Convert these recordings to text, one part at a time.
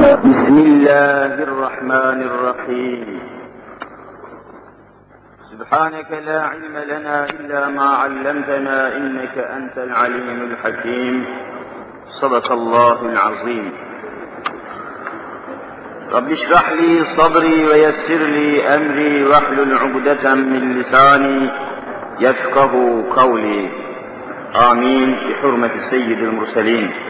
بسم الله الرحمن الرحيم. سبحانك لا علم لنا إلا ما علمتنا إنك أنت العليم الحكيم. صدق الله العظيم. رب اشرح لي صدري ويسر لي أمري واحلل عقدة من لساني يفقه قولي. آمين. بحرمة سيد المرسلين.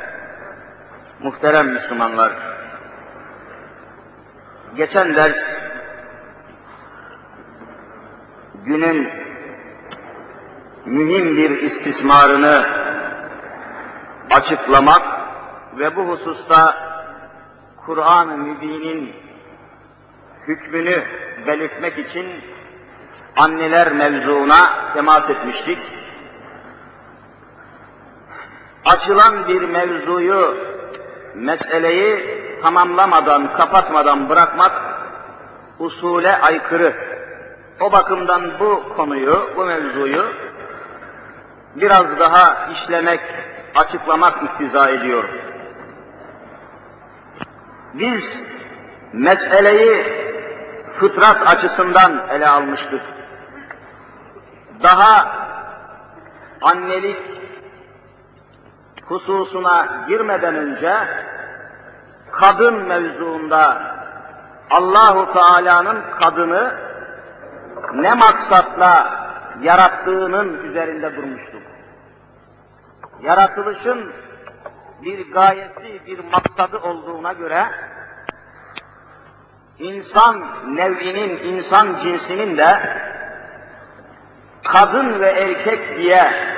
muhterem Müslümanlar, geçen ders günün mühim bir istismarını açıklamak ve bu hususta Kur'an-ı Mübin'in hükmünü belirtmek için anneler mevzuuna temas etmiştik. Açılan bir mevzuyu, meseleyi tamamlamadan, kapatmadan bırakmak usule aykırı. O bakımdan bu konuyu, bu mevzuyu biraz daha işlemek, açıklamak iktiza ediyor. Biz meseleyi fıtrat açısından ele almıştık. Daha annelik hususuna girmeden önce kadın mevzuunda Allahu Teala'nın kadını ne maksatla yarattığının üzerinde durmuştuk. Yaratılışın bir gayesi, bir maksadı olduğuna göre insan nev'inin, insan cinsinin de kadın ve erkek diye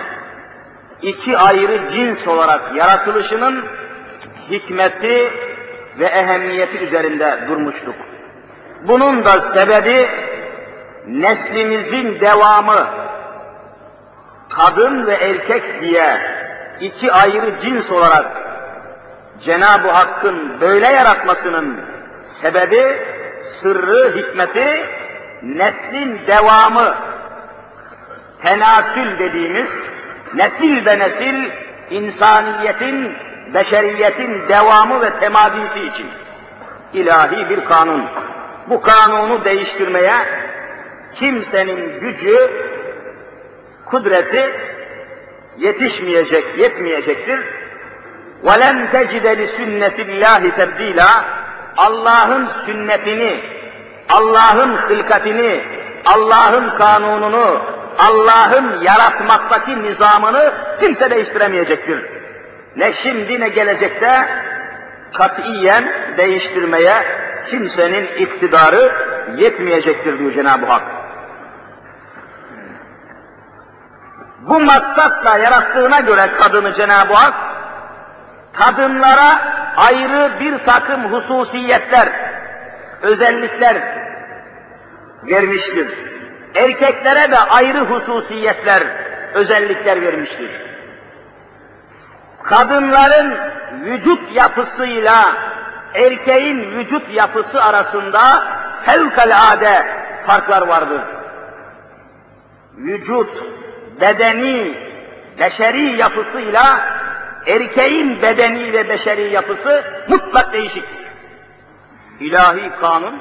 iki ayrı cins olarak yaratılışının hikmeti ve ehemmiyeti üzerinde durmuştuk. Bunun da sebebi neslimizin devamı kadın ve erkek diye iki ayrı cins olarak Cenab-ı Hakk'ın böyle yaratmasının sebebi, sırrı, hikmeti neslin devamı, tenasül dediğimiz nesil ve nesil insaniyetin, beşeriyetin devamı ve temadisi için ilahi bir kanun. Bu kanunu değiştirmeye kimsenin gücü, kudreti yetişmeyecek, yetmeyecektir. وَلَنْ تَجِدَ لِسُنَّةِ اللّٰهِ تَبْد۪يلًا Allah'ın sünnetini, Allah'ın hılkatini, Allah'ın kanununu, Allah'ın yaratmaktaki nizamını kimse değiştiremeyecektir. Ne şimdi ne gelecekte katiyen değiştirmeye kimsenin iktidarı yetmeyecektir diyor Cenab-ı Hak. Bu maksatla yarattığına göre kadını Cenab-ı Hak, kadınlara ayrı bir takım hususiyetler, özellikler vermiştir. Erkeklere de ayrı hususiyetler, özellikler vermiştir. Kadınların vücut yapısıyla erkeğin vücut yapısı arasında fevkalade farklar vardır. Vücut, bedeni, beşeri yapısıyla erkeğin bedeni ve beşeri yapısı mutlak değişiktir. İlahi kanun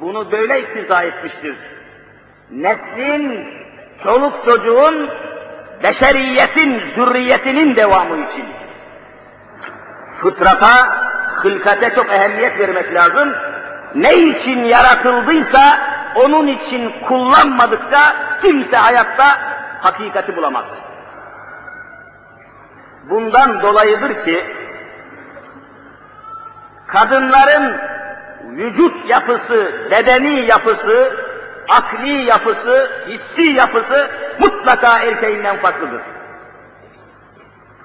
bunu böyle iktiza etmiştir. Neslin, çoluk çocuğun, beşeriyetin, zürriyetinin devamı için. Fıtrata, hılkate çok ehemmiyet vermek lazım. Ne için yaratıldıysa onun için kullanmadıkça kimse hayatta hakikati bulamaz. Bundan dolayıdır ki kadınların vücut yapısı, bedeni yapısı, akli yapısı, hissi yapısı mutlaka erkeğinden farklıdır.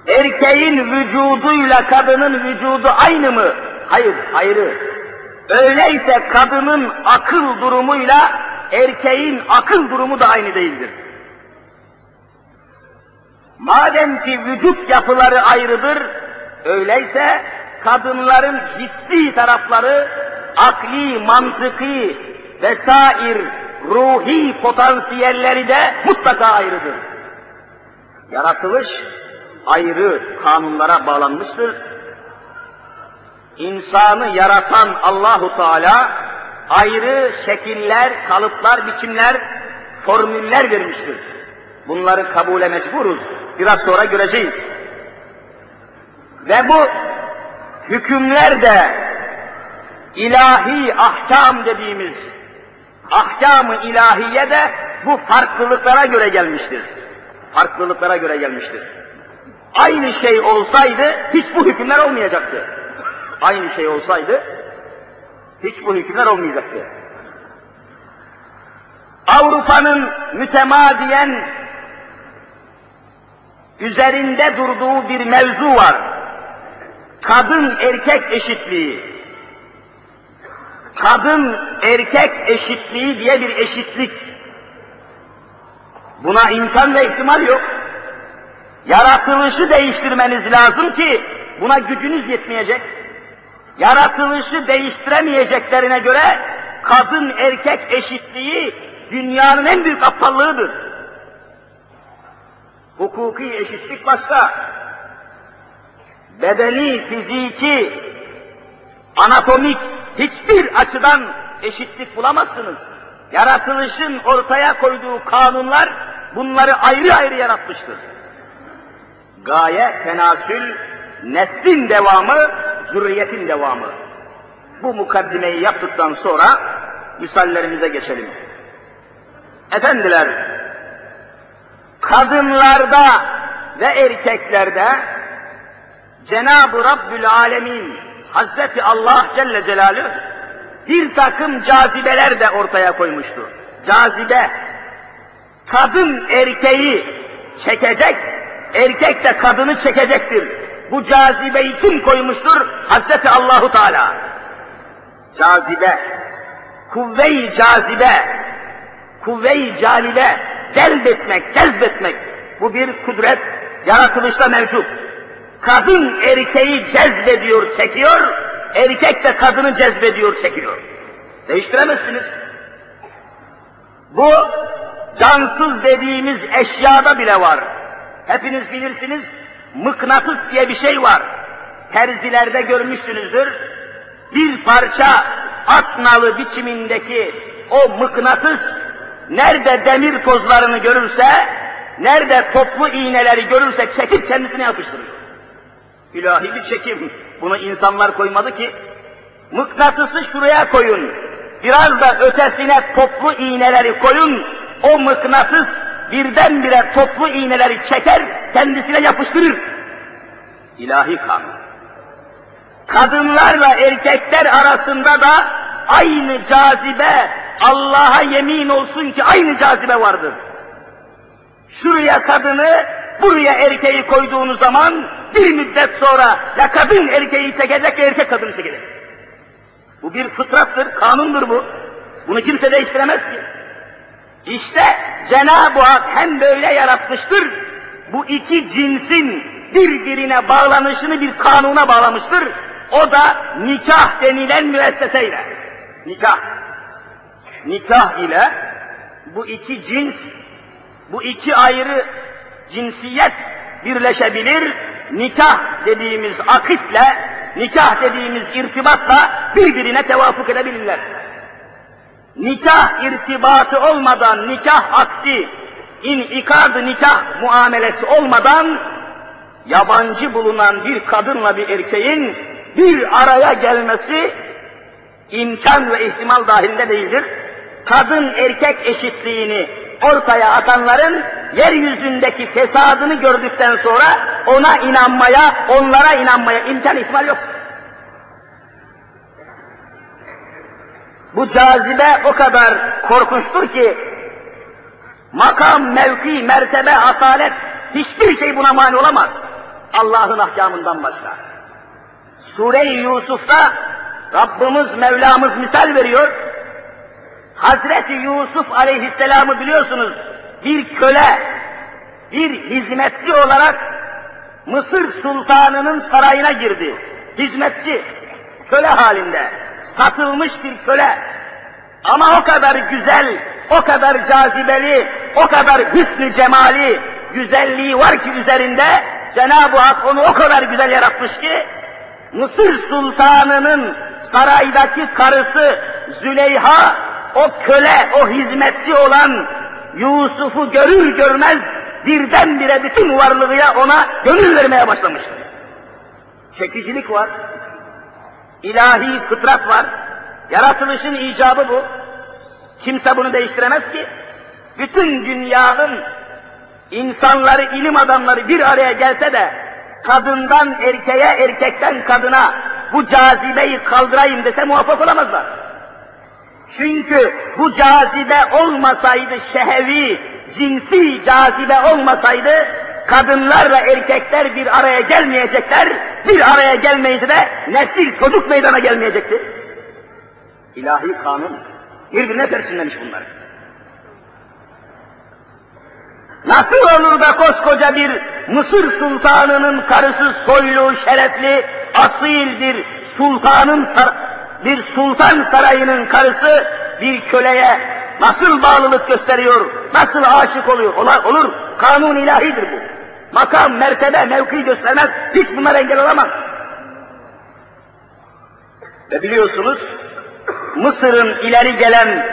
Erkeğin vücuduyla kadının vücudu aynı mı? Hayır, ayrı. Öyleyse kadının akıl durumuyla erkeğin akıl durumu da aynı değildir. Madem ki vücut yapıları ayrıdır, öyleyse kadınların hissi tarafları, akli, mantıki vesair ruhi potansiyelleri de mutlaka ayrıdır. Yaratılış ayrı kanunlara bağlanmıştır. İnsanı yaratan Allahu Teala ayrı şekiller, kalıplar, biçimler, formüller vermiştir. Bunları kabule mecburuz. Biraz sonra göreceğiz. Ve bu hükümler de ilahi ahkam dediğimiz ahkam-ı ilahiye de bu farklılıklara göre gelmiştir. Farklılıklara göre gelmiştir. Aynı şey olsaydı hiç bu hükümler olmayacaktı. Aynı şey olsaydı hiç bu hükümler olmayacaktı. Avrupa'nın mütemadiyen üzerinde durduğu bir mevzu var. Kadın erkek eşitliği. Kadın erkek eşitliği diye bir eşitlik. Buna imkan ve ihtimal yok. Yaratılışı değiştirmeniz lazım ki buna gücünüz yetmeyecek. Yaratılışı değiştiremeyeceklerine göre kadın erkek eşitliği dünyanın en büyük aptallığıdır. Hukuki eşitlik başka. Bedeni, fiziki, anatomik hiçbir açıdan eşitlik bulamazsınız. Yaratılışın ortaya koyduğu kanunlar bunları ayrı ayrı yaratmıştır. Gaye, tenasül, neslin devamı, zürriyetin devamı. Bu mukaddimeyi yaptıktan sonra misallerimize geçelim. Efendiler, kadınlarda ve erkeklerde Cenab-ı Rabbül Alemin Hazreti Allah Celle Celaluhu bir takım cazibeler de ortaya koymuştur. Cazibe, kadın erkeği çekecek, erkek de kadını çekecektir. Bu cazibeyi kim koymuştur? Hazreti Allahu Teala. Cazibe, kuvve-i cazibe, kuvve-i calibe, celbetmek, cezbetmek. Bu bir kudret, yaratılışta mevcut. Kadın erkeği cezbediyor, çekiyor, erkek de kadını cezbediyor, çekiyor. Değiştiremezsiniz. Bu cansız dediğimiz eşyada bile var. Hepiniz bilirsiniz, mıknatıs diye bir şey var. Terzilerde görmüşsünüzdür. Bir parça at nalı biçimindeki o mıknatıs nerede demir tozlarını görürse, nerede toplu iğneleri görürse çekip kendisine yapıştırır. İlahi bir çekim. Bunu insanlar koymadı ki. Mıknatısı şuraya koyun. Biraz da ötesine toplu iğneleri koyun. O mıknatıs birdenbire toplu iğneleri çeker, kendisine yapıştırır. İlahi kanun. Kadınlarla erkekler arasında da aynı cazibe, Allah'a yemin olsun ki aynı cazibe vardır. Şuraya kadını, buraya erkeği koyduğunuz zaman bir müddet sonra ya kadın erkeği çekecek ya erkek kadını çekecek. Bu bir fıtrattır, kanundur bu. Bunu kimse değiştiremez ki. İşte Cenab-ı Hak hem böyle yaratmıştır, bu iki cinsin birbirine bağlanışını bir kanuna bağlamıştır. O da nikah denilen müesseseyle. Nikah. Nikah ile bu iki cins, bu iki ayrı cinsiyet birleşebilir, nikah dediğimiz akitle, nikah dediğimiz irtibatla birbirine tevafuk edebilirler. Nikah irtibatı olmadan, nikah akdi, inikadı nikah muamelesi olmadan, yabancı bulunan bir kadınla bir erkeğin bir araya gelmesi imkan ve ihtimal dahilinde değildir. Kadın erkek eşitliğini ortaya atanların yeryüzündeki fesadını gördükten sonra ona inanmaya, onlara inanmaya imkan ihtimal yok. Bu cazibe o kadar korkunçtur ki makam, mevki, mertebe, asalet hiçbir şey buna mani olamaz. Allah'ın ahkamından başka. Sure-i Yusuf'ta Rabbimiz Mevlamız misal veriyor. Hazreti Yusuf aleyhisselamı biliyorsunuz bir köle, bir hizmetçi olarak Mısır sultanının sarayına girdi. Hizmetçi, köle halinde, satılmış bir köle. Ama o kadar güzel, o kadar cazibeli, o kadar hüsnü cemali, güzelliği var ki üzerinde, Cenab-ı Hak onu o kadar güzel yaratmış ki, Mısır sultanının saraydaki karısı Züleyha, o köle, o hizmetçi olan Yusuf'u görür görmez birdenbire bütün varlığıya ona gönül vermeye başlamıştı. Çekicilik var, ilahi fıtrat var, yaratılışın icabı bu. Kimse bunu değiştiremez ki. Bütün dünyanın insanları, ilim adamları bir araya gelse de kadından erkeğe, erkekten kadına bu cazibeyi kaldırayım dese muvaffak olamazlar. Çünkü bu cazibe olmasaydı şehevi, cinsi cazibe olmasaydı kadınlarla erkekler bir araya gelmeyecekler, bir araya gelmeyince de nesil çocuk meydana gelmeyecekti. İlahi kanun birbirine perçinlemiş bunlar. Nasıl olur da koskoca bir Mısır sultanının karısı soylu, şerefli, asil bir sultanın bir sultan sarayının karısı bir köleye nasıl bağlılık gösteriyor, nasıl aşık oluyor, olur, olur. Kanun ilahidir bu. Makam, mertebe, mevki göstermez, hiç bunlar engel olamaz. Ve biliyorsunuz, Mısır'ın ileri gelen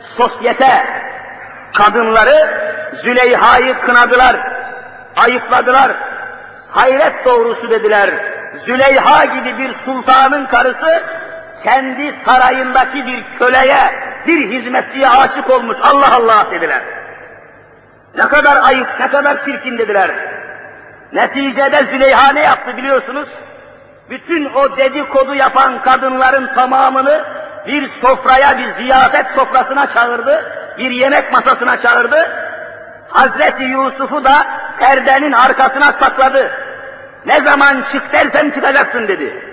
sosyete kadınları Züleyha'yı kınadılar, ayıpladılar, hayret doğrusu dediler. Züleyha gibi bir sultanın karısı kendi sarayındaki bir köleye, bir hizmetçiye aşık olmuş. Allah Allah dediler. Ne kadar ayıp, ne kadar çirkin dediler. Neticede Züleyha ne yaptı biliyorsunuz? Bütün o dedikodu yapan kadınların tamamını bir sofraya, bir ziyafet sofrasına çağırdı, bir yemek masasına çağırdı. Hazreti Yusuf'u da perdenin arkasına sakladı. Ne zaman çık dersem çıkacaksın dedi.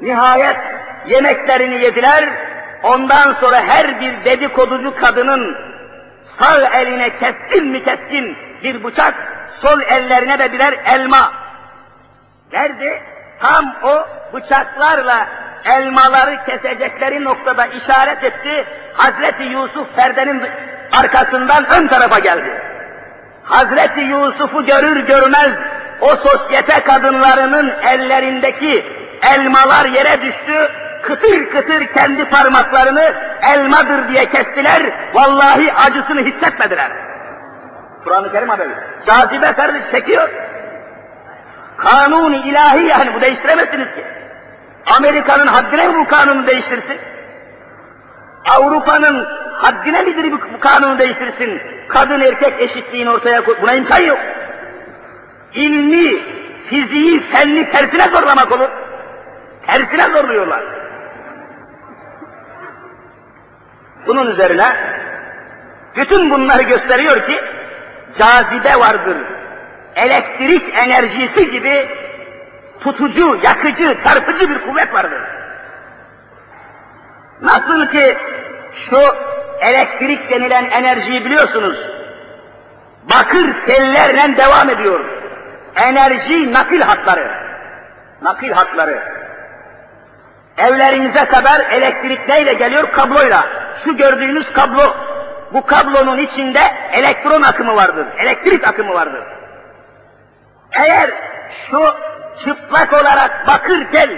Nihayet yemeklerini yediler, ondan sonra her bir dedikoducu kadının sağ eline keskin mi keskin bir bıçak, sol ellerine de birer elma verdi. Tam o bıçaklarla elmaları kesecekleri noktada işaret etti. Hazreti Yusuf perdenin arkasından ön tarafa geldi. Hazreti Yusuf'u görür görmez o sosyete kadınlarının ellerindeki elmalar yere düştü, kıtır kıtır kendi parmaklarını elmadır diye kestiler, vallahi acısını hissetmediler. Kur'an-ı Kerim haberi. Cazibe kardeş çekiyor. Kanuni ilahi yani bu değiştiremezsiniz ki. Amerika'nın haddine bu kanunu değiştirsin? Avrupa'nın haddine midir bu kanunu değiştirsin? Kadın erkek eşitliğini ortaya koy. Buna imkan yok. İlmi, fiziği, fenli tersine zorlamak olur. Tersine zorluyorlar. Bunun üzerine bütün bunları gösteriyor ki cazibe vardır. Elektrik enerjisi gibi tutucu, yakıcı, çarpıcı bir kuvvet vardır. Nasıl ki şu elektrik denilen enerjiyi biliyorsunuz. Bakır tellerle devam ediyor. Enerji nakil hatları. Nakil hatları. Evlerinize kadar elektrik neyle geliyor? Kabloyla. Şu gördüğünüz kablo. Bu kablonun içinde elektron akımı vardır. Elektrik akımı vardır. Eğer şu çıplak olarak bakır tel,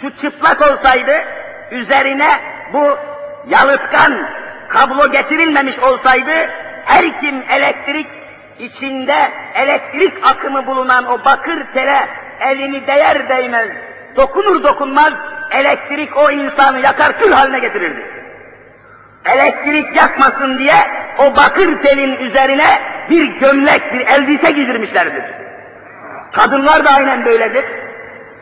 şu çıplak olsaydı, üzerine bu yalıtkan kablo geçirilmemiş olsaydı, her kim elektrik içinde elektrik akımı bulunan o bakır tele elini değer değmez, dokunur dokunmaz elektrik o insanı yakar kül haline getirirdi. Elektrik yakmasın diye o bakır telin üzerine bir gömlek, bir elbise giydirmişlerdir. Kadınlar da aynen böyledir.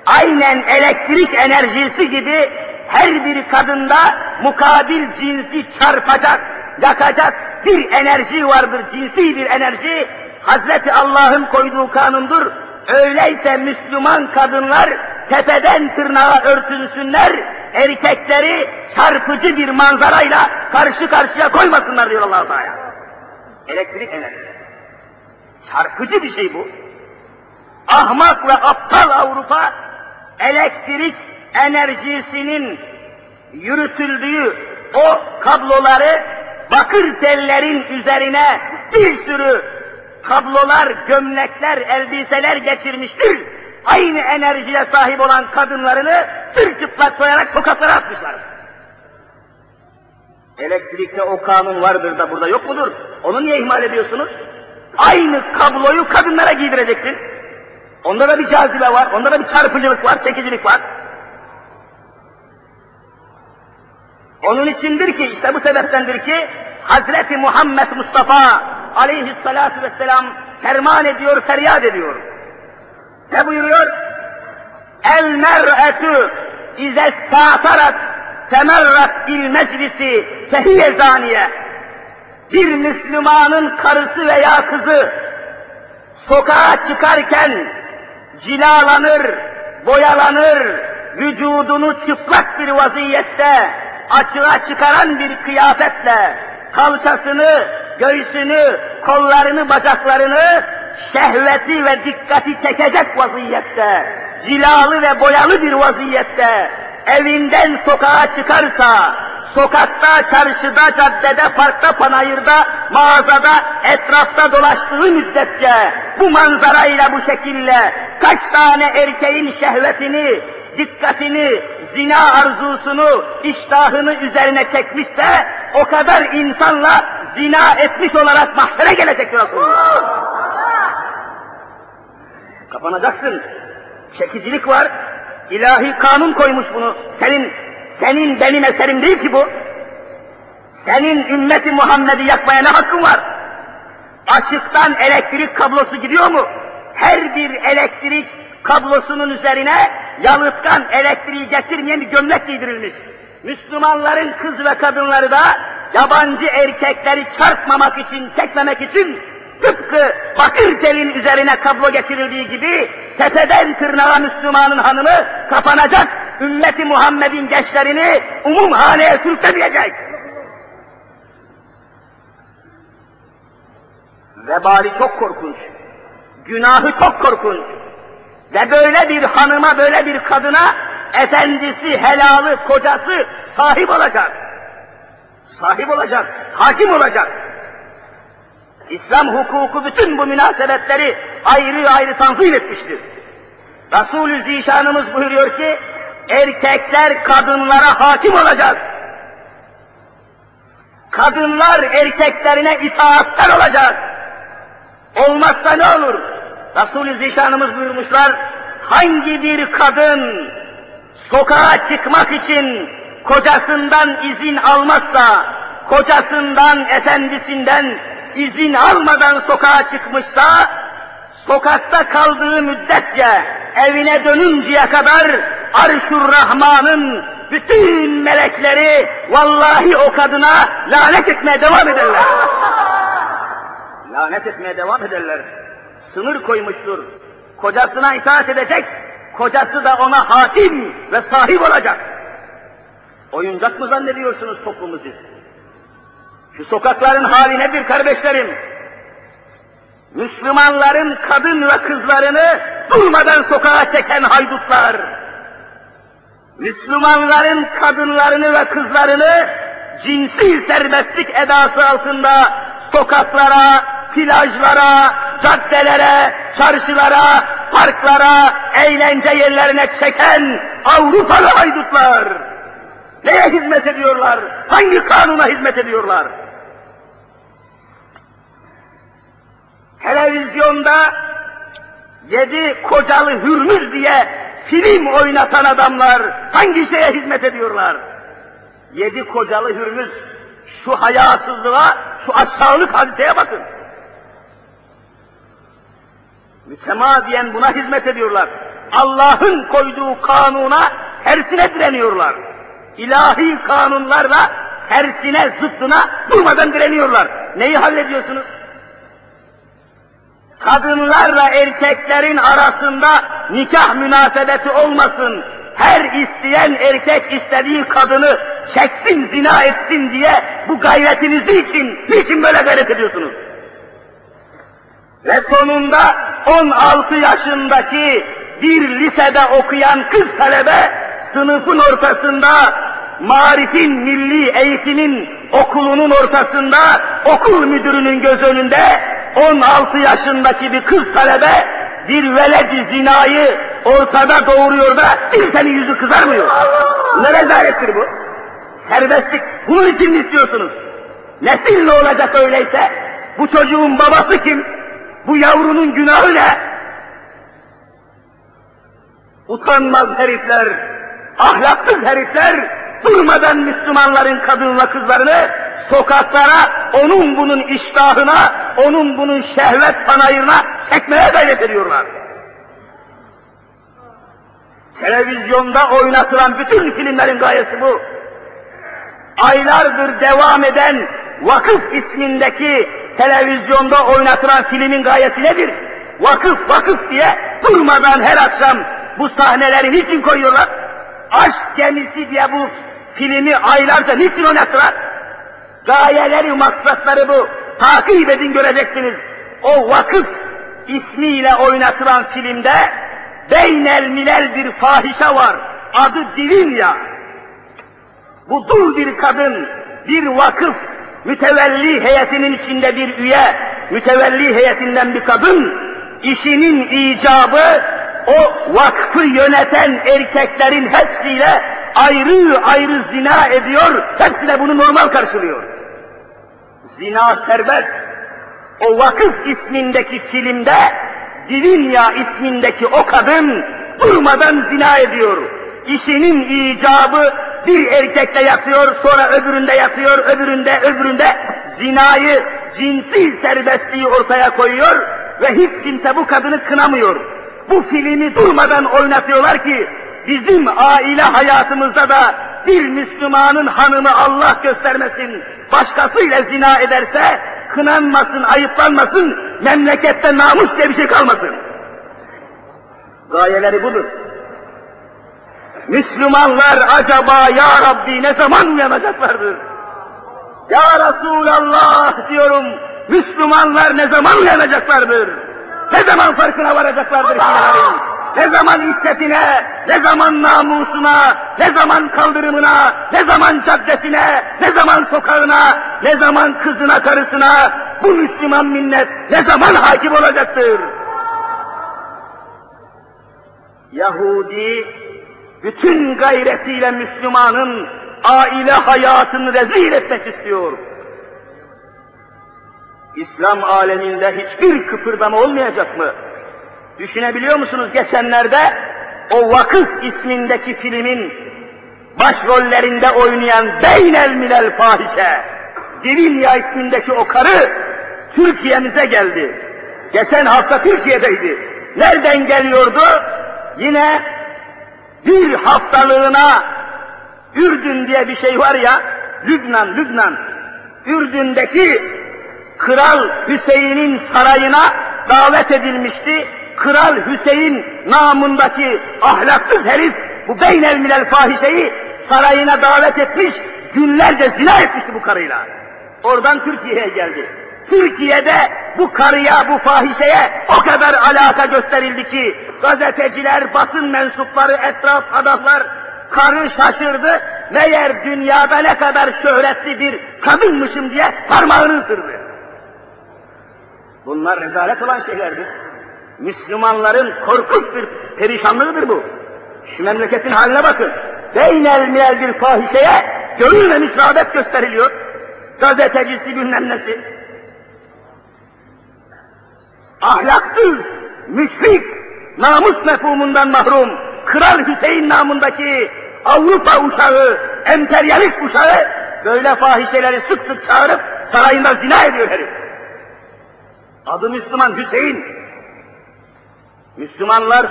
Aynen elektrik enerjisi gibi her bir kadında mukabil cinsi çarpacak, yakacak bir enerji vardır, cinsi bir enerji. Hazreti Allah'ın koyduğu kanundur. Öyleyse Müslüman kadınlar tepeden tırnağa örtünsünler, erkekleri çarpıcı bir manzarayla karşı karşıya koymasınlar diyor allah Teala. Elektrik enerjisi. Çarpıcı bir şey bu. Ahmak ve aptal Avrupa elektrik enerjisinin yürütüldüğü o kabloları bakır tellerin üzerine bir sürü kablolar, gömlekler, elbiseler geçirmiştir. Aynı enerjiye sahip olan kadınlarını çıplak soyarak sokaklara atmışlar. Elektrikte o kanun vardır da burada yok mudur? Onu niye ihmal ediyorsunuz? Aynı kabloyu kadınlara giydireceksin. Onda da bir cazibe var, onda da bir çarpıcılık var, çekicilik var. Onun içindir ki, işte bu sebeptendir ki, Hazreti Muhammed Mustafa aleyhissalatu vesselam ferman ediyor, feryat ediyor. Ne buyuruyor? El mer'etü izestatarat temerrat bil meclisi fehiye zaniye. Bir Müslümanın karısı veya kızı sokağa çıkarken cilalanır, boyalanır, vücudunu çıplak bir vaziyette açığa çıkaran bir kıyafetle kalçasını, göğsünü, kollarını, bacaklarını şehveti ve dikkati çekecek vaziyette, cilalı ve boyalı bir vaziyette evinden sokağa çıkarsa, sokakta, çarşıda, caddede, parkta, panayırda, mağazada, etrafta dolaştığı müddetçe bu manzarayla, bu şekilde kaç tane erkeğin şehvetini, dikkatini, zina arzusunu, iştahını üzerine çekmişse, o kadar insanla zina etmiş olarak mahşere gelecek Resulullah. Kapanacaksın. Çekicilik var. İlahi kanun koymuş bunu. Senin, senin benim eserim değil ki bu. Senin ümmeti Muhammed'i yakmaya ne hakkın var? Açıktan elektrik kablosu gidiyor mu? Her bir elektrik kablosunun üzerine yalıtkan elektriği geçirmeyen bir gömlek giydirilmiş. Müslümanların kız ve kadınları da yabancı erkekleri çarpmamak için, çekmemek için tıpkı bakır telin üzerine kablo geçirildiği gibi tepeden tırnağa Müslümanın hanımı kapanacak, ümmeti Muhammed'in gençlerini umum haneye sürüklemeyecek. Vebali çok korkunç, günahı çok korkunç. Ve böyle bir hanıma, böyle bir kadına efendisi, helalı, kocası sahip olacak. Sahip olacak, hakim olacak. İslam hukuku bütün bu münasebetleri ayrı ayrı tanzim etmiştir. Resulü Zişanımız buyuruyor ki, erkekler kadınlara hakim olacak. Kadınlar erkeklerine itaatkar olacak. Olmazsa ne olur? Resulü Zişanımız buyurmuşlar, hangi bir kadın sokağa çıkmak için kocasından izin almazsa, kocasından, efendisinden izin almadan sokağa çıkmışsa, sokakta kaldığı müddetçe evine dönünceye kadar Arşur Rahman'ın bütün melekleri vallahi o kadına lanet etmeye devam ederler. lanet etmeye devam ederler. Sınır koymuştur. Kocasına itaat edecek, kocası da ona hakim ve sahip olacak. Oyuncak mı zannediyorsunuz toplumu siz? Şu sokakların hali nedir kardeşlerim? Müslümanların kadın ve kızlarını durmadan sokağa çeken haydutlar. Müslümanların kadınlarını ve kızlarını cinsi serbestlik edası altında sokaklara, plajlara, caddelere, çarşılara, parklara, eğlence yerlerine çeken Avrupalı haydutlar. Neye hizmet ediyorlar? Hangi kanuna hizmet ediyorlar? Televizyonda yedi kocalı hürmüz diye film oynatan adamlar hangi şeye hizmet ediyorlar? Yedi kocalı hürmüz şu hayasızlığa, şu aşağılık hadiseye bakın. Mütemadiyen buna hizmet ediyorlar. Allah'ın koyduğu kanuna tersine direniyorlar. İlahi kanunlarla tersine, zıttına durmadan direniyorlar. Neyi hallediyorsunuz? Kadınlarla erkeklerin arasında nikah münasebeti olmasın, her isteyen erkek istediği kadını çeksin, zina etsin diye bu gayretiniz için, niçin böyle gayret ediyorsunuz? Ve sonunda 16 yaşındaki bir lisede okuyan kız talebe sınıfın ortasında marifin milli eğitimin okulunun ortasında okul müdürünün göz önünde 16 yaşındaki bir kız talebe bir veledi zinayı ortada doğuruyor da kimsenin yüzü kızarmıyor. Ne rezalettir bu? Serbestlik. Bunun için mi istiyorsunuz? Nesil ne olacak öyleyse? Bu çocuğun babası kim? Bu yavrunun günahı ne? Utanmaz herifler, ahlaksız herifler durmadan Müslümanların kadınla kızlarını sokaklara onun bunun iştahına, onun bunun şehvet panayırına çekmeye gayret ediyorlar. Televizyonda oynatılan bütün filmlerin gayesi bu. Aylardır devam eden Vakıf ismindeki televizyonda oynatılan filmin gayesi nedir? Vakıf, vakıf diye durmadan her akşam bu sahneleri niçin koyuyorlar? Aşk gemisi diye bu filmi aylarca niçin oynattılar? Gayeleri, maksatları bu. Takip edin göreceksiniz. O vakıf ismiyle oynatılan filmde beynel milel bir fahişe var. Adı Divinya. Bu dul bir kadın, bir vakıf, mütevelli heyetinin içinde bir üye, mütevelli heyetinden bir kadın, işinin icabı o vakfı yöneten erkeklerin hepsiyle ayrı ayrı zina ediyor, hepsi de bunu normal karşılıyor. Zina serbest. O vakıf ismindeki filmde, Divinya ismindeki o kadın durmadan zina ediyor. İşinin icabı bir erkekle yatıyor, sonra öbüründe yatıyor, öbüründe, öbüründe zinayı, cinsi serbestliği ortaya koyuyor ve hiç kimse bu kadını kınamıyor. Bu filmi durmadan oynatıyorlar ki bizim aile hayatımızda da bir Müslümanın hanımı Allah göstermesin, başkasıyla zina ederse kınanmasın, ayıplanmasın, memlekette namus diye bir şey kalmasın. Gayeleri budur. Müslümanlar acaba ya Rabbi ne zaman uyanacaklardır? Ya Resulallah diyorum, Müslümanlar ne zaman uyanacaklardır? Ne zaman farkına varacaklardır hilerin? Ne zaman iffetine, ne zaman namusuna, ne zaman kaldırımına, ne zaman caddesine, ne zaman sokağına, ne zaman kızına karısına bu Müslüman millet ne zaman hakim olacaktır? Yahudi bütün gayretiyle Müslümanın aile hayatını rezil etmek istiyor. İslam aleminde hiçbir kıpırdama olmayacak mı? Düşünebiliyor musunuz geçenlerde o Vakıf ismindeki filmin başrollerinde oynayan Beynel Milel Fahişe, Divinya ismindeki o karı Türkiye'mize geldi. Geçen hafta Türkiye'deydi. Nereden geliyordu? Yine bir haftalığına Ürdün diye bir şey var ya, Lübnan, Lübnan. Ürdün'deki Kral Hüseyin'in sarayına davet edilmişti. Kral Hüseyin namındaki ahlaksız herif bu beynel milel fahişeyi sarayına davet etmiş, günlerce zina etmişti bu karıyla. Oradan Türkiye'ye geldi. Türkiye'de bu karıya, bu fahişeye o kadar alaka gösterildi ki gazeteciler, basın mensupları, etraf adamlar karı şaşırdı. Meğer dünyada ne kadar şöhretli bir kadınmışım diye parmağını ısırdı. Bunlar rezalet olan şeylerdir. Müslümanların korkunç bir perişanlığıdır bu. Şu memleketin haline bakın. Beynel milel bir fahişeye görülmemiş rağbet gösteriliyor. Gazetecisi bilmem nesi. Ahlaksız, müşrik, namus mefhumundan mahrum, Kral Hüseyin namındaki Avrupa uşağı, emperyalist uşağı böyle fahişeleri sık sık çağırıp sarayında zina ediyor herif. Adı Müslüman Hüseyin. Müslümanlar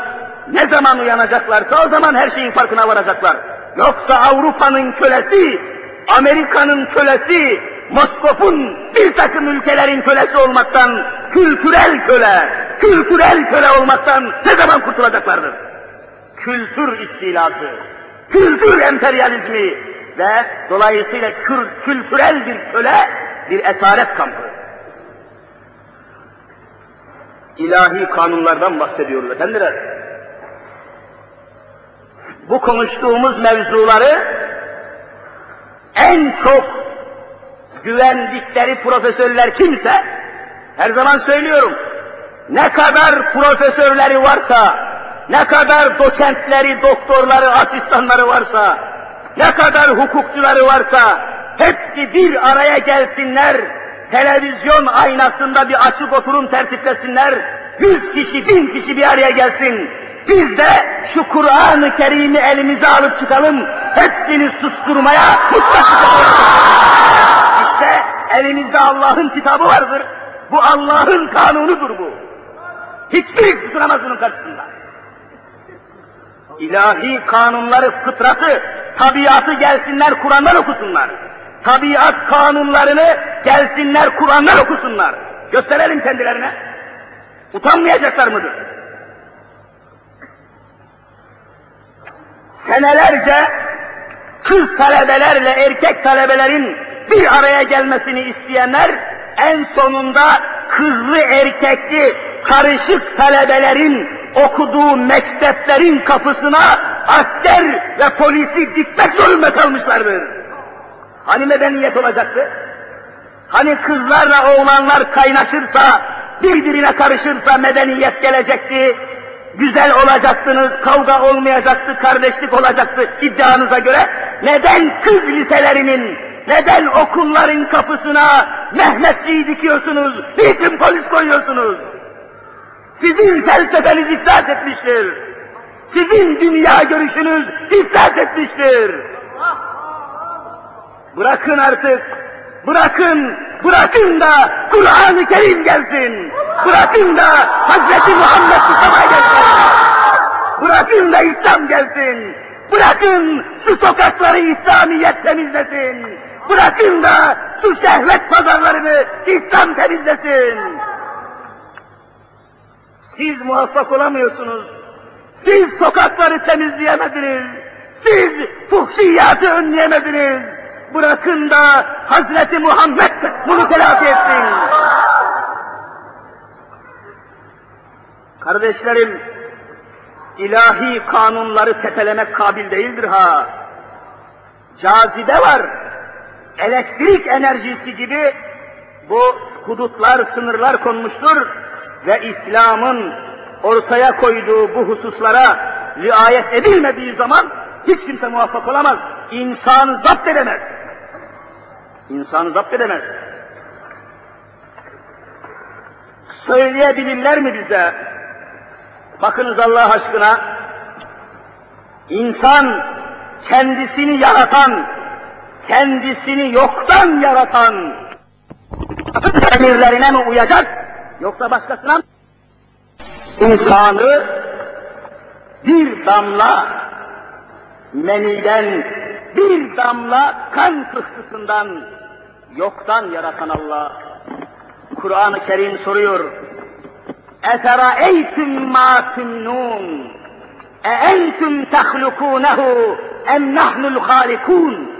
ne zaman uyanacaklarsa o zaman her şeyin farkına varacaklar. Yoksa Avrupa'nın kölesi, Amerika'nın kölesi, Moskof'un bir takım ülkelerin kölesi olmaktan, kültürel köle, kültürel köle olmaktan ne zaman kurtulacaklardır? Kültür istilası, kültür emperyalizmi ve dolayısıyla kül kültürel bir köle, bir esaret kampı. İlahi kanunlardan bahsediyoruz efendiler. Bu konuştuğumuz mevzuları en çok güvendikleri profesörler kimse, her zaman söylüyorum, ne kadar profesörleri varsa, ne kadar doçentleri, doktorları, asistanları varsa, ne kadar hukukçuları varsa, hepsi bir araya gelsinler, televizyon aynasında bir açık oturum tertiplesinler, yüz kişi, bin kişi bir araya gelsin, biz de şu Kur'an-ı Kerim'i elimize alıp çıkalım, hepsini susturmaya mutlaka İşte elimizde Allah'ın kitabı vardır. Bu Allah'ın kanunudur bu. Hiçbirisi duramaz bunun karşısında. İlahi kanunları, fıtratı, tabiatı gelsinler Kur'an'dan okusunlar. Tabiat kanunlarını gelsinler Kur'an'dan okusunlar. Gösterelim kendilerine. Utanmayacaklar mıdır? Senelerce kız talebelerle erkek talebelerin bir araya gelmesini isteyenler en sonunda kızlı erkekli karışık talebelerin okuduğu mekteplerin kapısına asker ve polisi dikmek zorunda kalmışlardır. Hani medeniyet olacaktı? Hani kızlarla oğlanlar kaynaşırsa, birbirine karışırsa medeniyet gelecekti, güzel olacaktınız, kavga olmayacaktı, kardeşlik olacaktı iddianıza göre. Neden kız liselerinin, neden okulların kapısına Mehmetçiyi dikiyorsunuz, niçin polis koyuyorsunuz? Sizin felsefeniz iflas etmiştir. Sizin dünya görüşünüz iflas etmiştir. Bırakın artık, bırakın, bırakın da Kur'an-ı Kerim gelsin. Bırakın da Hazreti Muhammed Mustafa gelsin. Bırakın da İslam gelsin. Bırakın şu sokakları İslamiyet temizlesin. Bırakın da şu şehvet pazarlarını İslam temizlesin. Siz muvaffak olamıyorsunuz. Siz sokakları temizleyemediniz. Siz fuhşiyatı önleyemediniz. Bırakın da Hazreti Muhammed bunu telafi etsin. Kardeşlerim, ilahi kanunları tepelemek kabil değildir ha. Cazibe var, elektrik enerjisi gibi bu hudutlar, sınırlar konmuştur ve İslam'ın ortaya koyduğu bu hususlara riayet edilmediği zaman hiç kimse muvaffak olamaz. İnsanı zapt edemez. İnsanı zapt edemez. Söyleyebilirler mi bize? Bakınız Allah aşkına, insan kendisini yaratan, kendisini yoktan yaratan emirlerine mi uyacak, yoksa başkasına mı? İnsanı bir damla meniden, bir damla kan pıhtısından yoktan yaratan Allah. Kur'an-ı Kerim soruyor. Etera eytüm ma tünnûn. E entüm tehlukûnehu em nahnul halikûn.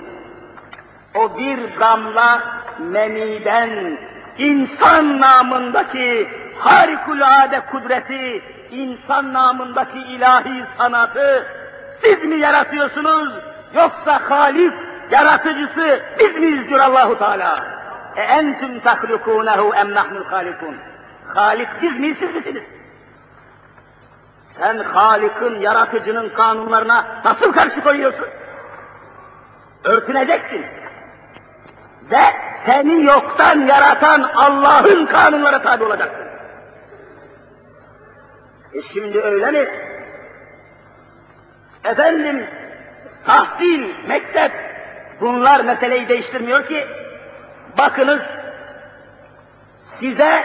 O bir damla meniden insan namındaki harikulade kudreti, insan namındaki ilahi sanatı siz mi yaratıyorsunuz yoksa Halik yaratıcısı biz miyiz diyor Allahu Teala. E entüm tahlukunehu em nahnul halikun. Halik biz miyiz siz misiniz? Sen Halik'in, yaratıcının kanunlarına nasıl karşı koyuyorsun? Örtüneceksin. Ve seni yoktan yaratan Allah'ın kanunlara tabi olacaksın. E şimdi öyle mi? Efendim, tahsil, mektep, bunlar meseleyi değiştirmiyor ki. Bakınız, size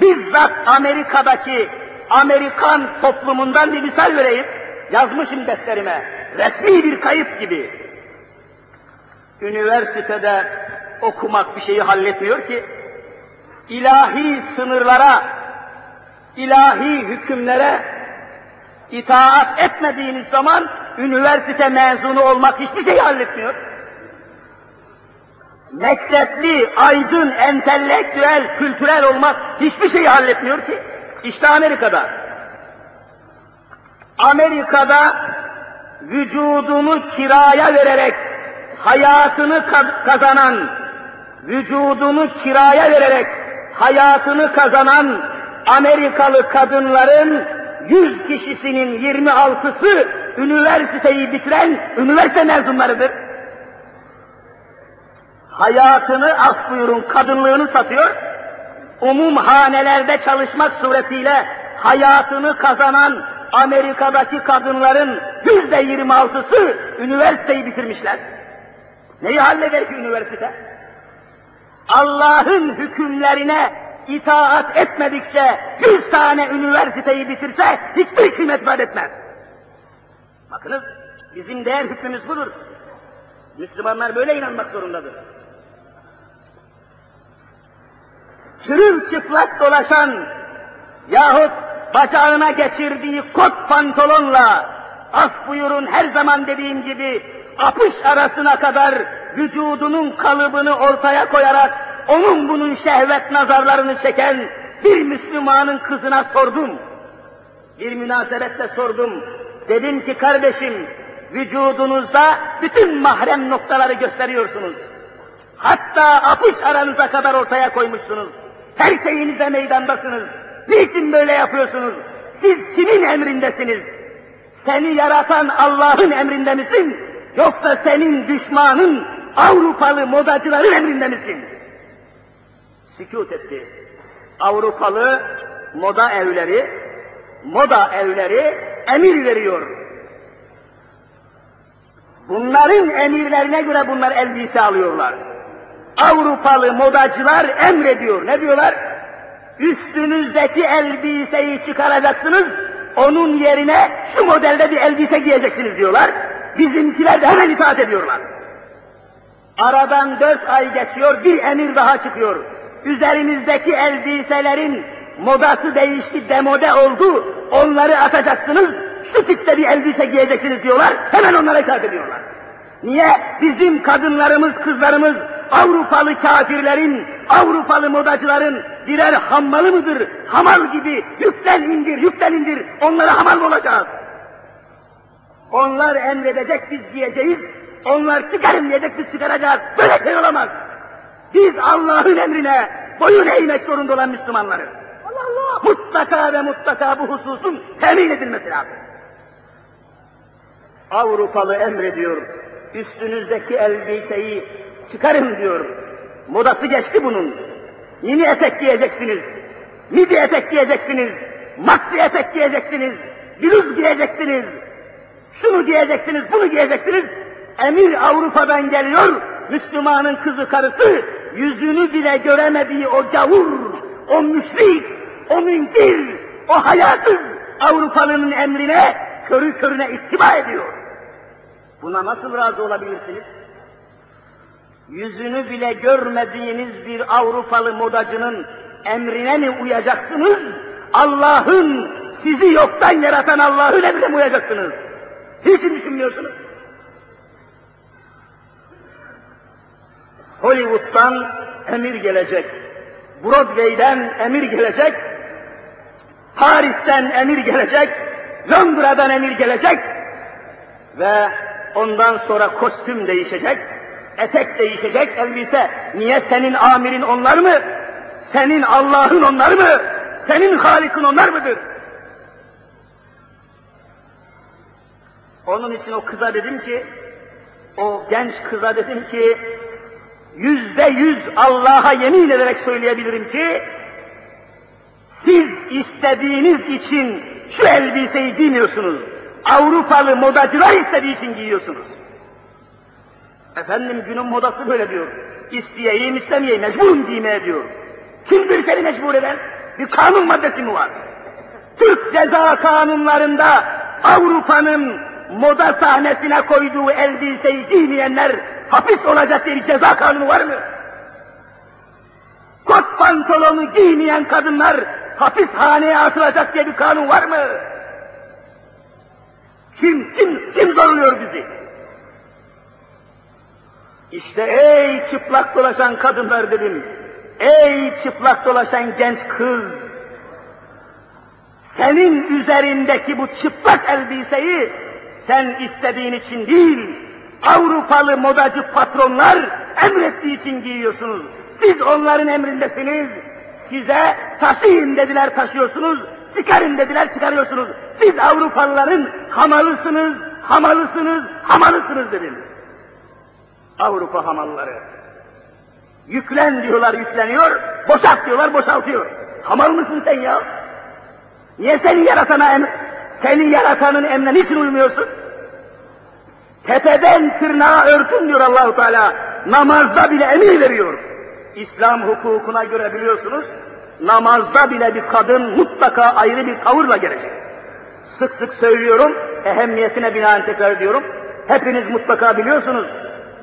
bizzat Amerika'daki Amerikan toplumundan bir misal vereyim. Yazmışım defterime. Resmi bir kayıt gibi. Üniversitede okumak bir şeyi halletmiyor ki. İlahi sınırlara, ilahi hükümlere itaat etmediğiniz zaman üniversite mezunu olmak hiçbir şeyi halletmiyor. Mektepli, aydın, entelektüel, kültürel olmak hiçbir şeyi halletmiyor ki. İşte Amerika'da. Amerika'da vücudunu kiraya vererek hayatını kazanan, vücudunu kiraya vererek hayatını kazanan Amerikalı kadınların yüz kişisinin 26'sı üniversiteyi bitiren üniversite mezunlarıdır. Hayatını af buyurun kadınlığını satıyor, umum hanelerde çalışmak suretiyle hayatını kazanan Amerika'daki kadınların yüzde yirmi altısı üniversiteyi bitirmişler. Neyi halleder ki üniversite? Allah'ın hükümlerine itaat etmedikçe yüz tane üniversiteyi bitirse hiçbir kıymet vaat etmez. Bakınız bizim değer hükmümüz budur. Müslümanlar böyle inanmak zorundadır. Çırılçıplak dolaşan yahut bacağına geçirdiği kot pantolonla af buyurun her zaman dediğim gibi apış arasına kadar vücudunun kalıbını ortaya koyarak onun bunun şehvet nazarlarını çeken bir Müslümanın kızına sordum. Bir münasebette sordum. Dedim ki kardeşim vücudunuzda bütün mahrem noktaları gösteriyorsunuz. Hatta apış aranıza kadar ortaya koymuşsunuz. Her şeyinize meydandasınız. Niçin böyle yapıyorsunuz? Siz kimin emrindesiniz? Seni yaratan Allah'ın emrinde misin? Yoksa senin düşmanın Avrupalı modacıların emrinde misin? Sükut etti. Avrupalı moda evleri, moda evleri emir veriyor. Bunların emirlerine göre bunlar elbise alıyorlar. Avrupalı modacılar emrediyor. Ne diyorlar? Üstünüzdeki elbiseyi çıkaracaksınız, onun yerine şu modelde bir elbise giyeceksiniz diyorlar. Bizimkiler de hemen itaat ediyorlar. Aradan dört ay geçiyor, bir emir daha çıkıyor. Üzerinizdeki elbiselerin modası değişti, demode oldu, onları atacaksınız, şu tipte bir elbise giyeceksiniz diyorlar, hemen onlara ediyorlar. Niye? Bizim kadınlarımız, kızlarımız Avrupalı kafirlerin, Avrupalı modacıların birer hammalı mıdır? Hamal gibi yükten indir, yükten indir, onlara hamal mı olacağız? Onlar emredecek biz diyeceğiz, onlar çıkarın diyecek biz çıkaracağız. Böyle şey olamaz. Biz Allah'ın emrine boyun eğmek zorunda olan Müslümanları. Mutlaka ve mutlaka bu hususun temin edilmesi lazım. Avrupalı emrediyor, üstünüzdeki elbiseyi çıkarın diyor. Modası geçti bunun. Mini etek giyeceksiniz, midi etek giyeceksiniz, maxi etek giyeceksiniz, bluz giyeceksiniz, şunu giyeceksiniz, bunu giyeceksiniz. Emir Avrupa'dan geliyor, Müslümanın kızı karısı, yüzünü bile göremediği o gavur, o müşrik, o münkir, o hayasız Avrupalının emrine körü körüne ittiba ediyor. Buna nasıl razı olabilirsiniz? Yüzünü bile görmediğiniz bir Avrupalı modacının emrine mi uyacaksınız? Allah'ın, sizi yoktan yaratan Allah'ın emrine mi uyacaksınız? Hiç düşünmüyorsunuz? Hollywood'dan emir gelecek, Broadway'den emir gelecek, Paris'ten emir gelecek, Londra'dan emir gelecek ve ondan sonra kostüm değişecek, etek değişecek, elbise. Niye senin amirin onlar mı? Senin Allah'ın onlar mı? Senin Halik'in onlar mıdır? Onun için o kıza dedim ki, o genç kıza dedim ki, yüzde yüz Allah'a yemin ederek söyleyebilirim ki, siz istediğiniz için şu elbiseyi giymiyorsunuz. Avrupalı modacılar istediği için giyiyorsunuz. Efendim günün modası böyle diyor. İsteyeyim istemeyeyim mecburum giymeye diyor. Kimdir seni mecbur eden? Bir kanun maddesi mi var? Türk ceza kanunlarında Avrupa'nın moda sahnesine koyduğu elbiseyi giymeyenler hapis olacak diye bir ceza kanunu var mı? Kot pantolonu giymeyen kadınlar hapishaneye atılacak diye bir kanun var mı? Kim, kim, kim zorluyor bizi? İşte ey çıplak dolaşan kadınlar dedim. Ey çıplak dolaşan genç kız. Senin üzerindeki bu çıplak elbiseyi sen istediğin için değil, Avrupalı modacı patronlar emrettiği için giyiyorsunuz. Siz onların emrindesiniz. Size taşıyın dediler taşıyorsunuz, çıkarın dediler çıkarıyorsunuz. Siz Avrupalıların hamalısınız, hamalısınız, hamalısınız dedim. Avrupa hamalları. Yüklen diyorlar yükleniyor, boşalt diyorlar boşaltıyor. Hamal mısın sen ya? Niye seni yaratana em seni yaratanın emrine niçin uymuyorsun? Tepeden tırnağa örtün diyor Allahu Teala. Namazda bile emir veriyor. İslam hukukuna göre biliyorsunuz, namazda bile bir kadın mutlaka ayrı bir tavırla gelecek. Sık sık söylüyorum, ehemmiyetine binaen tekrar ediyorum. Hepiniz mutlaka biliyorsunuz,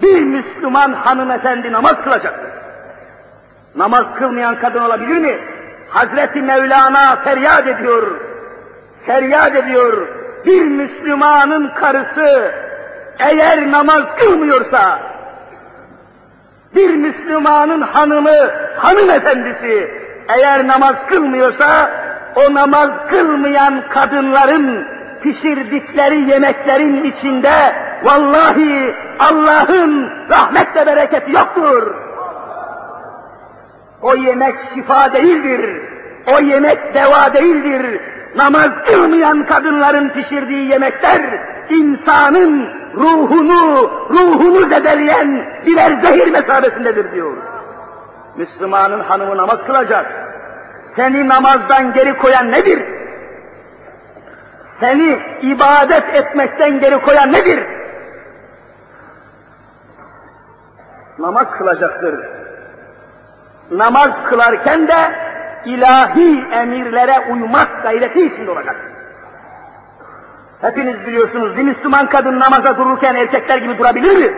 bir Müslüman hanımefendi namaz kılacaktır. Namaz kılmayan kadın olabilir mi? Hazreti Mevlana feryat ediyor, feryat ediyor. Bir Müslümanın karısı eğer namaz kılmıyorsa, bir Müslümanın hanımı, hanımefendisi eğer namaz kılmıyorsa, o namaz kılmayan kadınların pişirdikleri yemeklerin içinde vallahi Allah'ın rahmet ve bereketi yoktur. O yemek şifa değildir. O yemek deva değildir. Namaz kılmayan kadınların pişirdiği yemekler insanın ruhunu, ruhunu zedeleyen birer zehir mesabesindedir diyor. Müslümanın hanımı namaz kılacak. Seni namazdan geri koyan nedir? Seni ibadet etmekten geri koyan nedir? Namaz kılacaktır. Namaz kılarken de ilahi emirlere uymak gayreti içinde olacak. Hepiniz biliyorsunuz bir Müslüman kadın namaza dururken erkekler gibi durabilir mi?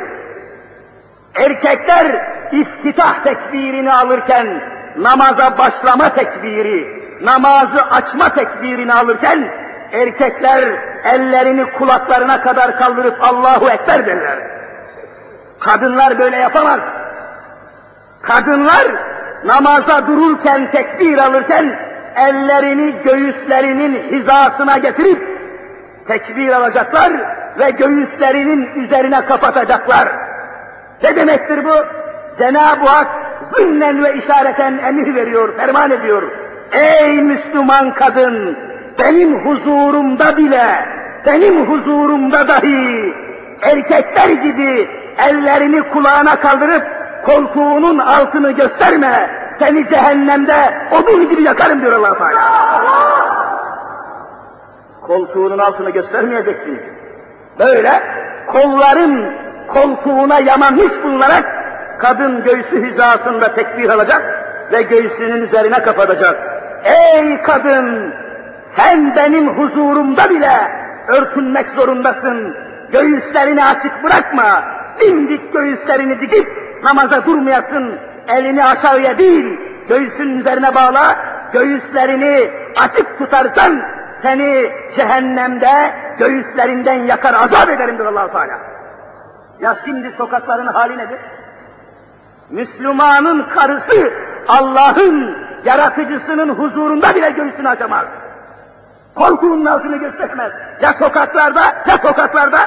Erkekler iftitah tekbirini alırken, namaza başlama tekbiri, namazı açma tekbirini alırken, erkekler ellerini kulaklarına kadar kaldırıp Allahu Ekber derler. Kadınlar böyle yapamaz. Kadınlar namaza dururken, tekbir alırken, ellerini göğüslerinin hizasına getirip, tekbir alacaklar ve göğüslerinin üzerine kapatacaklar. Ne demektir bu? Cenab-ı Hak zımnen ve işareten emir veriyor, ferman ediyor. Ey Müslüman kadın, benim huzurumda bile, benim huzurumda dahi erkekler gibi ellerini kulağına kaldırıp koltuğunun altını gösterme, seni cehennemde odun gibi yakarım diyor allah Teala. Koltuğunun altını göstermeyeceksin. Böyle kolların koltuğuna yamanmış bulunarak kadın göğsü hizasında tekbir alacak ve göğsünün üzerine kapatacak. Ey kadın! Sen benim huzurumda bile örtünmek zorundasın. Göğüslerini açık bırakma. Dimdik göğüslerini dikip namaza durmayasın. Elini aşağıya değil, göğsünün üzerine bağla. Göğüslerini açık tutarsan seni cehennemde göğüslerinden yakar azap ederim diyor allah Teala. Ya şimdi sokakların hali nedir? Müslümanın karısı Allah'ın yaratıcısının huzurunda bile göğsünü açamaz. Koltuğunun altını göstermez. Ya sokaklarda, ya sokaklarda.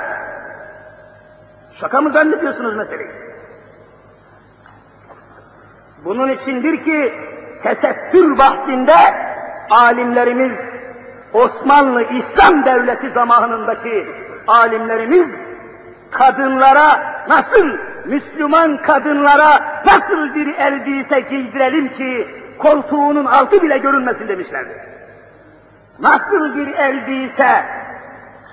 Şaka mı zannediyorsunuz meseleyi? Bunun içindir ki tesettür bahsinde alimlerimiz Osmanlı İslam Devleti zamanındaki alimlerimiz kadınlara nasıl, Müslüman kadınlara nasıl bir elbise giydirelim ki koltuğunun altı bile görünmesin demişlerdi. Nasıl bir elbise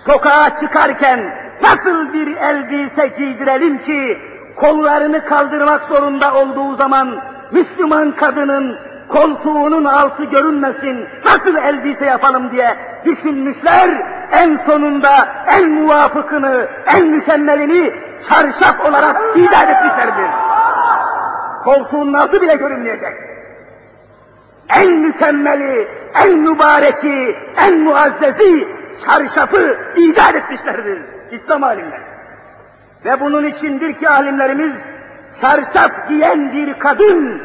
sokağa çıkarken nasıl bir elbise giydirelim ki kollarını kaldırmak zorunda olduğu zaman Müslüman kadının koltuğunun altı görünmesin, nasıl elbise yapalım diye düşünmüşler, en sonunda en muvafıkını, en mükemmelini çarşaf olarak icat etmişlerdir. Koltuğun altı bile görünmeyecek. en mükemmeli, en mübareki, en muazzezi çarşafı icat etmişlerdir İslam alimleri. Ve bunun içindir ki alimlerimiz çarşaf giyen bir kadın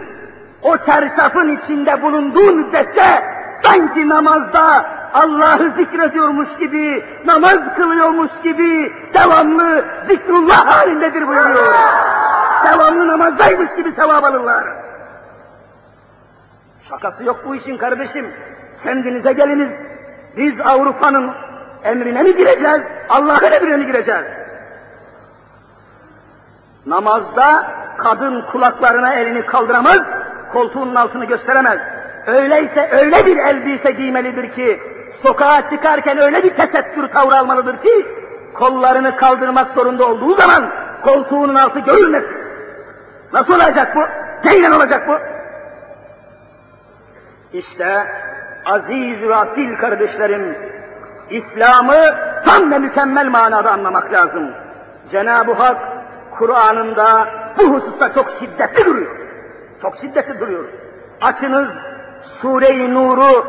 o çarşafın içinde bulunduğu müddetçe sanki namazda Allah'ı zikrediyormuş gibi, namaz kılıyormuş gibi devamlı zikrullah halindedir buyuruyor. Devamlı namazdaymış gibi sevap alırlar. Şakası yok bu işin kardeşim. Kendinize geliniz. Biz Avrupa'nın emrine mi gireceğiz, Allah'ın emrine mi gireceğiz? Namazda kadın kulaklarına elini kaldıramaz, koltuğunun altını gösteremez. Öyleyse öyle bir elbise giymelidir ki, sokağa çıkarken öyle bir tesettür tavrı almalıdır ki, kollarını kaldırmak zorunda olduğu zaman koltuğunun altı görülmesin. Nasıl olacak bu? Neyle olacak bu? İşte aziz ve asil kardeşlerim, İslam'ı tam ve mükemmel manada anlamak lazım. Cenab-ı Hak Kur'an'ında bu hususta çok şiddetli duruyor. Çok şiddetli duruyor. Açınız Sure-i Nur'u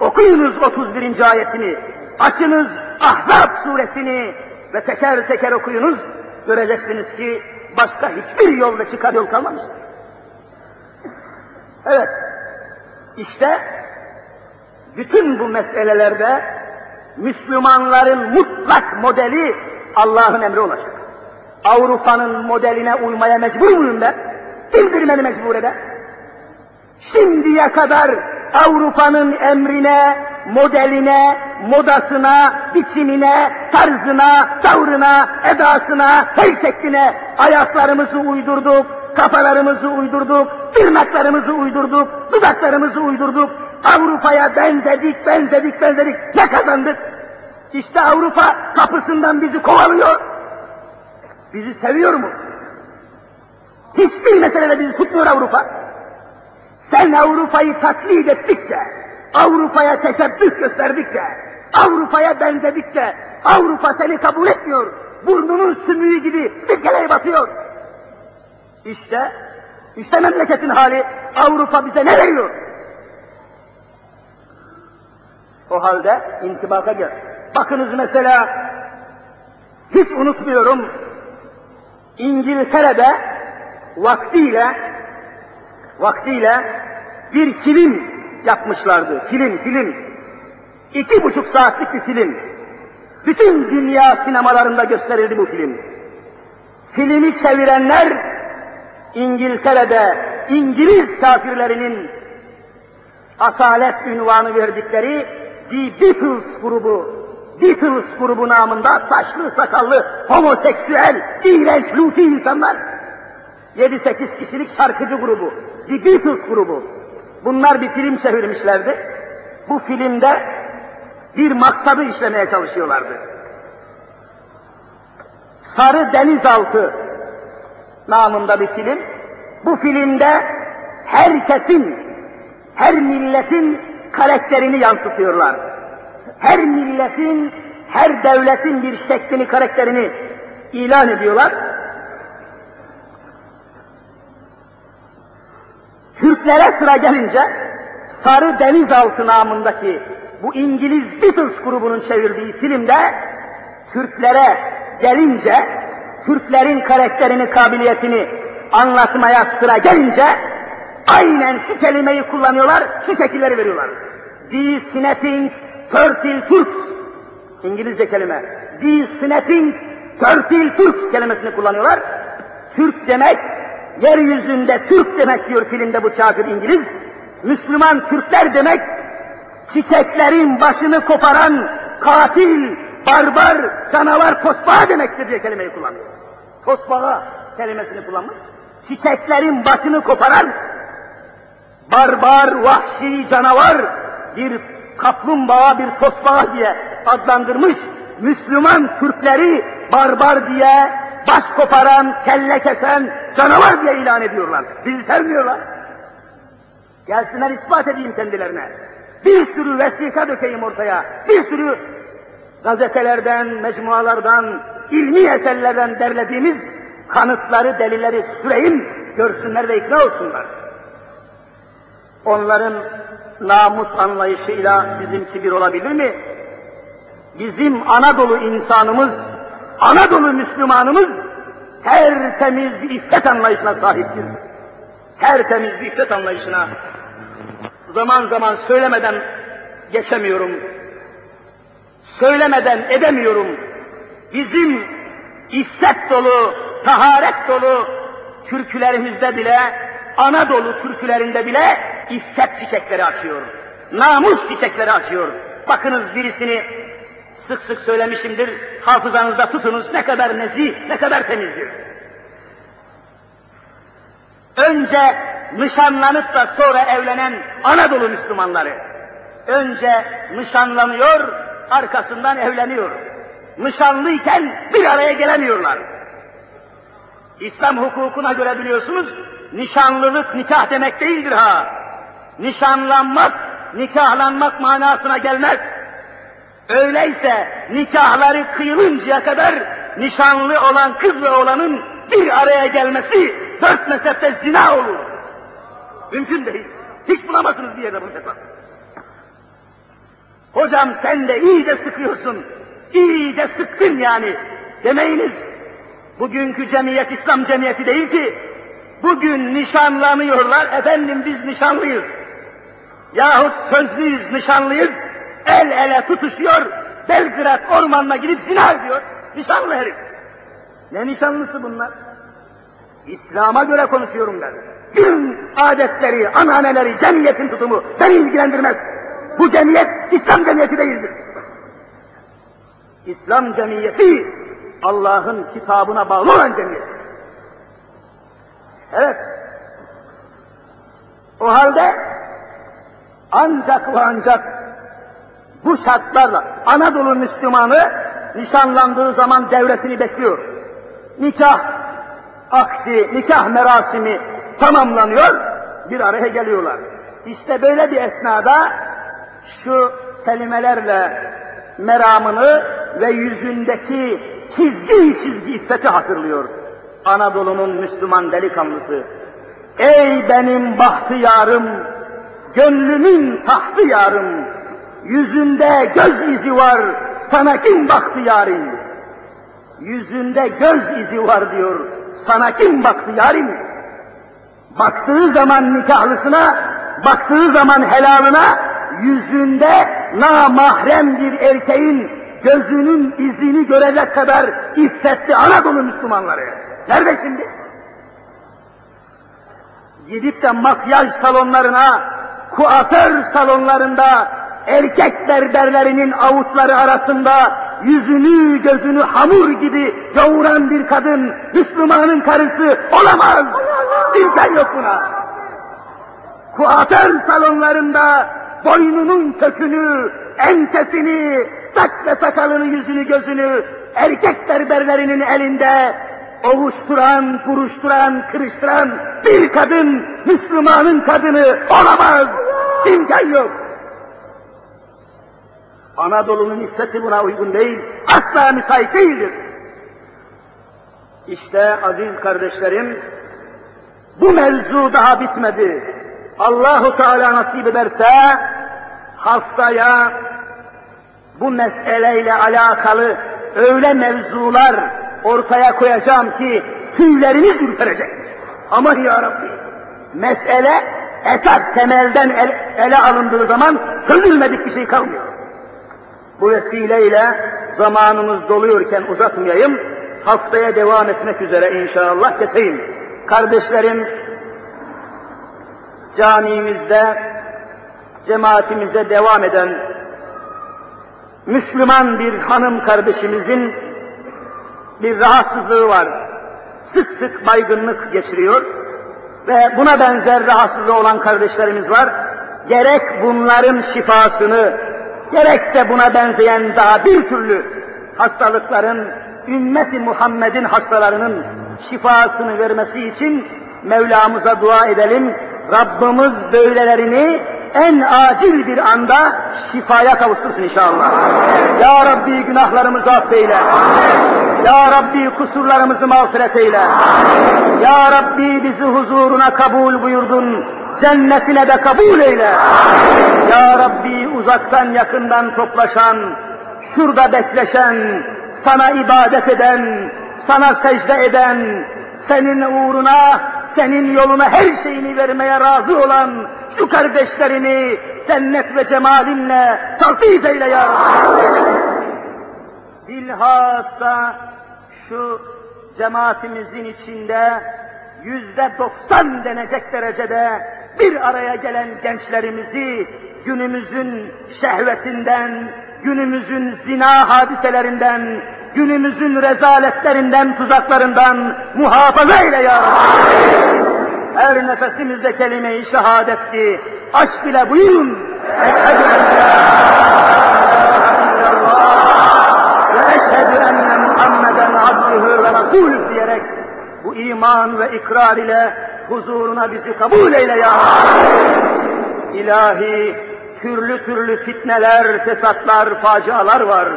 okuyunuz 31. ayetini. Açınız Ahzab suresini ve teker teker okuyunuz. Göreceksiniz ki başka hiçbir yolda çıkar yol kalmamıştır. Evet, işte bütün bu meselelerde Müslümanların mutlak modeli Allah'ın emri olacak. Avrupa'nın modeline uymaya mecbur muyum ben? Kimdir beni mecbur eder? Şimdiye kadar Avrupa'nın emrine, modeline, modasına, biçimine, tarzına, tavrına, edasına, her şekline ayaklarımızı uydurduk, kafalarımızı uydurduk, tırnaklarımızı uydurduk, dudaklarımızı uydurduk, Avrupa'ya benzedik, benzedik, benzedik, ne kazandık? İşte Avrupa kapısından bizi kovalıyor. Bizi seviyor mu? Hiçbir meselede bizi tutmuyor Avrupa. Sen Avrupa'yı taklit ettikçe, Avrupa'ya teşebbüs gösterdikçe, Avrupa'ya benzedikçe, Avrupa seni kabul etmiyor. Burnunun sümüğü gibi sirkeleye batıyor. İşte, işte memleketin hali, Avrupa bize ne veriyor? O halde intibaka gel. Bakınız mesela, hiç unutmuyorum, İngiltere'de vaktiyle vaktiyle bir film yapmışlardı. Film, film. İki buçuk saatlik bir film. Bütün dünya sinemalarında gösterildi bu film. Filmi çevirenler İngiltere'de İngiliz kafirlerinin asalet ünvanı verdikleri The Beatles grubu, Beatles grubu namında saçlı sakallı, homoseksüel, iğrenç, luti insanlar. 7-8 kişilik şarkıcı grubu, The Beatles grubu. Bunlar bir film çevirmişlerdi. Bu filmde bir maksadı işlemeye çalışıyorlardı. Sarı Denizaltı namında bir film. Bu filmde herkesin, her milletin karakterini yansıtıyorlar. Her milletin, her devletin bir şeklini, karakterini ilan ediyorlar. Türklere sıra gelince Sarı Denizaltı namındaki bu İngiliz Beatles grubunun çevirdiği filmde Türklere gelince Türklerin karakterini, kabiliyetini anlatmaya sıra gelince aynen şu kelimeyi kullanıyorlar, şu şekilleri veriyorlar. The Snapping Turtle Turks İngilizce kelime. The Snapping Turtle Turks kelimesini kullanıyorlar. Türk demek yeryüzünde Türk demek diyor filmde bu kafir İngiliz. Müslüman Türkler demek çiçeklerin başını koparan katil, barbar, canavar tosbağa demektir diye kelimeyi kullanıyor. Tosbağa kelimesini kullanmış. Çiçeklerin başını koparan barbar, vahşi, canavar bir kaplumbağa, bir tosbağa diye adlandırmış. Müslüman Türkleri barbar diye, baş koparan, kelle kesen, canavar diye ilan ediyorlar. Bizi sevmiyorlar. Gelsinler ispat edeyim kendilerine. Bir sürü vesika dökeyim ortaya. Bir sürü gazetelerden, mecmualardan, ilmi eserlerden derlediğimiz kanıtları, delilleri süreyim, görsünler ve ikna olsunlar. onların namus anlayışıyla bizimki bir olabilir mi? Bizim Anadolu insanımız, Anadolu Müslümanımız tertemiz bir iffet anlayışına sahiptir. Tertemiz bir iffet anlayışına. Zaman zaman söylemeden geçemiyorum. Söylemeden edemiyorum. Bizim iffet dolu, taharet dolu türkülerimizde bile, Anadolu türkülerinde bile iffet çiçekleri açıyor. Namus çiçekleri açıyor. Bakınız birisini sık sık söylemişimdir, hafızanızda tutunuz ne kadar nezih, ne kadar temizdir. Önce nişanlanıp da sonra evlenen Anadolu Müslümanları. Önce nişanlanıyor, arkasından evleniyor. Nişanlıyken bir araya gelemiyorlar. İslam hukukuna göre biliyorsunuz, nişanlılık nikah demek değildir ha. Nişanlanmak, nikahlanmak manasına gelmez. Öyleyse nikahları kıyılıncaya kadar nişanlı olan kız ve oğlanın bir araya gelmesi dört mezhepte zina olur. Mümkün değil. Hiç bulamazsınız bir yerde bunu fetva. Hocam sen de iyice sıkıyorsun. İyice sıktın yani. Demeyiniz. Bugünkü cemiyet İslam cemiyeti değil ki. Bugün nişanlanıyorlar. Efendim biz nişanlıyız. Yahut sözlüyüz, nişanlıyız. El ele tutuşuyor. Belgrad ormanına gidip zina ediyor. Nişanlı herif. Ne nişanlısı bunlar? İslam'a göre konuşuyorum ben. Gün adetleri, ananeleri, cemiyetin tutumu beni ilgilendirmez. Bu cemiyet İslam cemiyeti değildir. İslam cemiyeti Allah'ın kitabına bağlı olan cemiyet. Evet. O halde ancak ve ancak bu şartlarla Anadolu Müslümanı nişanlandığı zaman devresini bekliyor. Nikah akdi, nikah merasimi tamamlanıyor, bir araya geliyorlar. İşte böyle bir esnada şu kelimelerle meramını ve yüzündeki çizgi çizgi iffeti hatırlıyor. Anadolu'nun Müslüman delikanlısı. Ey benim bahtiyarım, gönlümün tahtı yarım, yüzünde göz izi var, sana kim baktı yarim? Yüzünde göz izi var diyor, sana kim baktı yarim? Baktığı zaman nikahlısına, baktığı zaman helalına, yüzünde namahrem bir erkeğin gözünün izini görecek kadar iffetli Anadolu Müslümanları. Nerede şimdi? Gidip de makyaj salonlarına, kuaför salonlarında erkek berberlerinin avuçları arasında yüzünü gözünü hamur gibi yoğuran bir kadın Müslümanın karısı olamaz. İmkan yok buna. Kuaför salonlarında boynunun kökünü, ensesini, saç ve sakalını, yüzünü, gözünü erkek berberlerinin elinde ovuşturan, buruşturan, kırıştıran bir kadın Müslümanın kadını olamaz. İmkan yok. Anadolu'nun iffeti buna uygun değil, asla müsait değildir. İşte aziz kardeşlerim, bu mevzu daha bitmedi. Allahu Teala nasip ederse haftaya bu meseleyle alakalı öyle mevzular ortaya koyacağım ki tüyleriniz ürperecek. Ama ya Rabbi, mesele esas temelden el, ele alındığı zaman çözülmedik bir şey kalmıyor. Bu vesileyle zamanımız doluyorken uzatmayayım, haftaya devam etmek üzere inşallah keseyim. Kardeşlerim, camimizde, cemaatimize devam eden Müslüman bir hanım kardeşimizin bir rahatsızlığı var. Sık sık baygınlık geçiriyor ve buna benzer rahatsızlığı olan kardeşlerimiz var. Gerek bunların şifasını, gerekse buna benzeyen daha bir türlü hastalıkların, ümmeti Muhammed'in hastalarının şifasını vermesi için Mevlamıza dua edelim. Rabbimiz böylelerini en acil bir anda şifaya kavuştursun inşallah. Ya Rabbi günahlarımızı affeyle. Ya Rabbi kusurlarımızı mağfiret eyle. Ya Rabbi bizi huzuruna kabul buyurdun. Cennetine de kabul eyle. Ya Rabbi uzaktan yakından toplaşan, şurada bekleşen, sana ibadet eden, sana secde eden, senin uğruna, senin yoluna her şeyini vermeye razı olan şu kardeşlerini cennet ve cemalinle taltif eyle ya Rabbi. Bilhassa şu cemaatimizin içinde yüzde doksan denecek derecede bir araya gelen gençlerimizi günümüzün şehvetinden, günümüzün zina hadiselerinden, günümüzün rezaletlerinden, tuzaklarından muhafaza eyle ya. Her nefesimizde kelime-i şehadetti. Aşk ile buyurun. Eşhedü en ve eşhedü enne Muhammeden abdühü ve rasulü diyerek bu iman ve ikrar ile huzuruna bizi kabul eyle ya. İlahi türlü türlü fitneler, fesatlar, facialar var.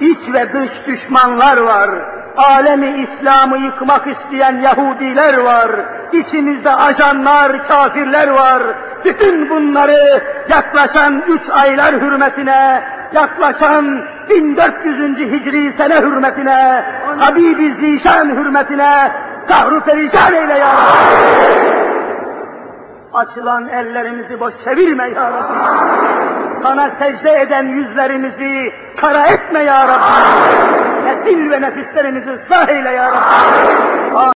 İç ve dış düşmanlar var. Alemi İslam'ı yıkmak isteyen Yahudiler var. İçimizde ajanlar, kafirler var. Bütün bunları yaklaşan üç aylar hürmetine, yaklaşan 1400. Hicri sene hürmetine, Habibi Zişan hürmetine kahru perişan eyle ya Rabbi. Açılan ellerimizi boş çevirme ya Rabbi. Sana secde eden yüzlerimizi kara etme ya Rabbi. Nesil ve nefislerimizi ıslah eyle ya Rabbi.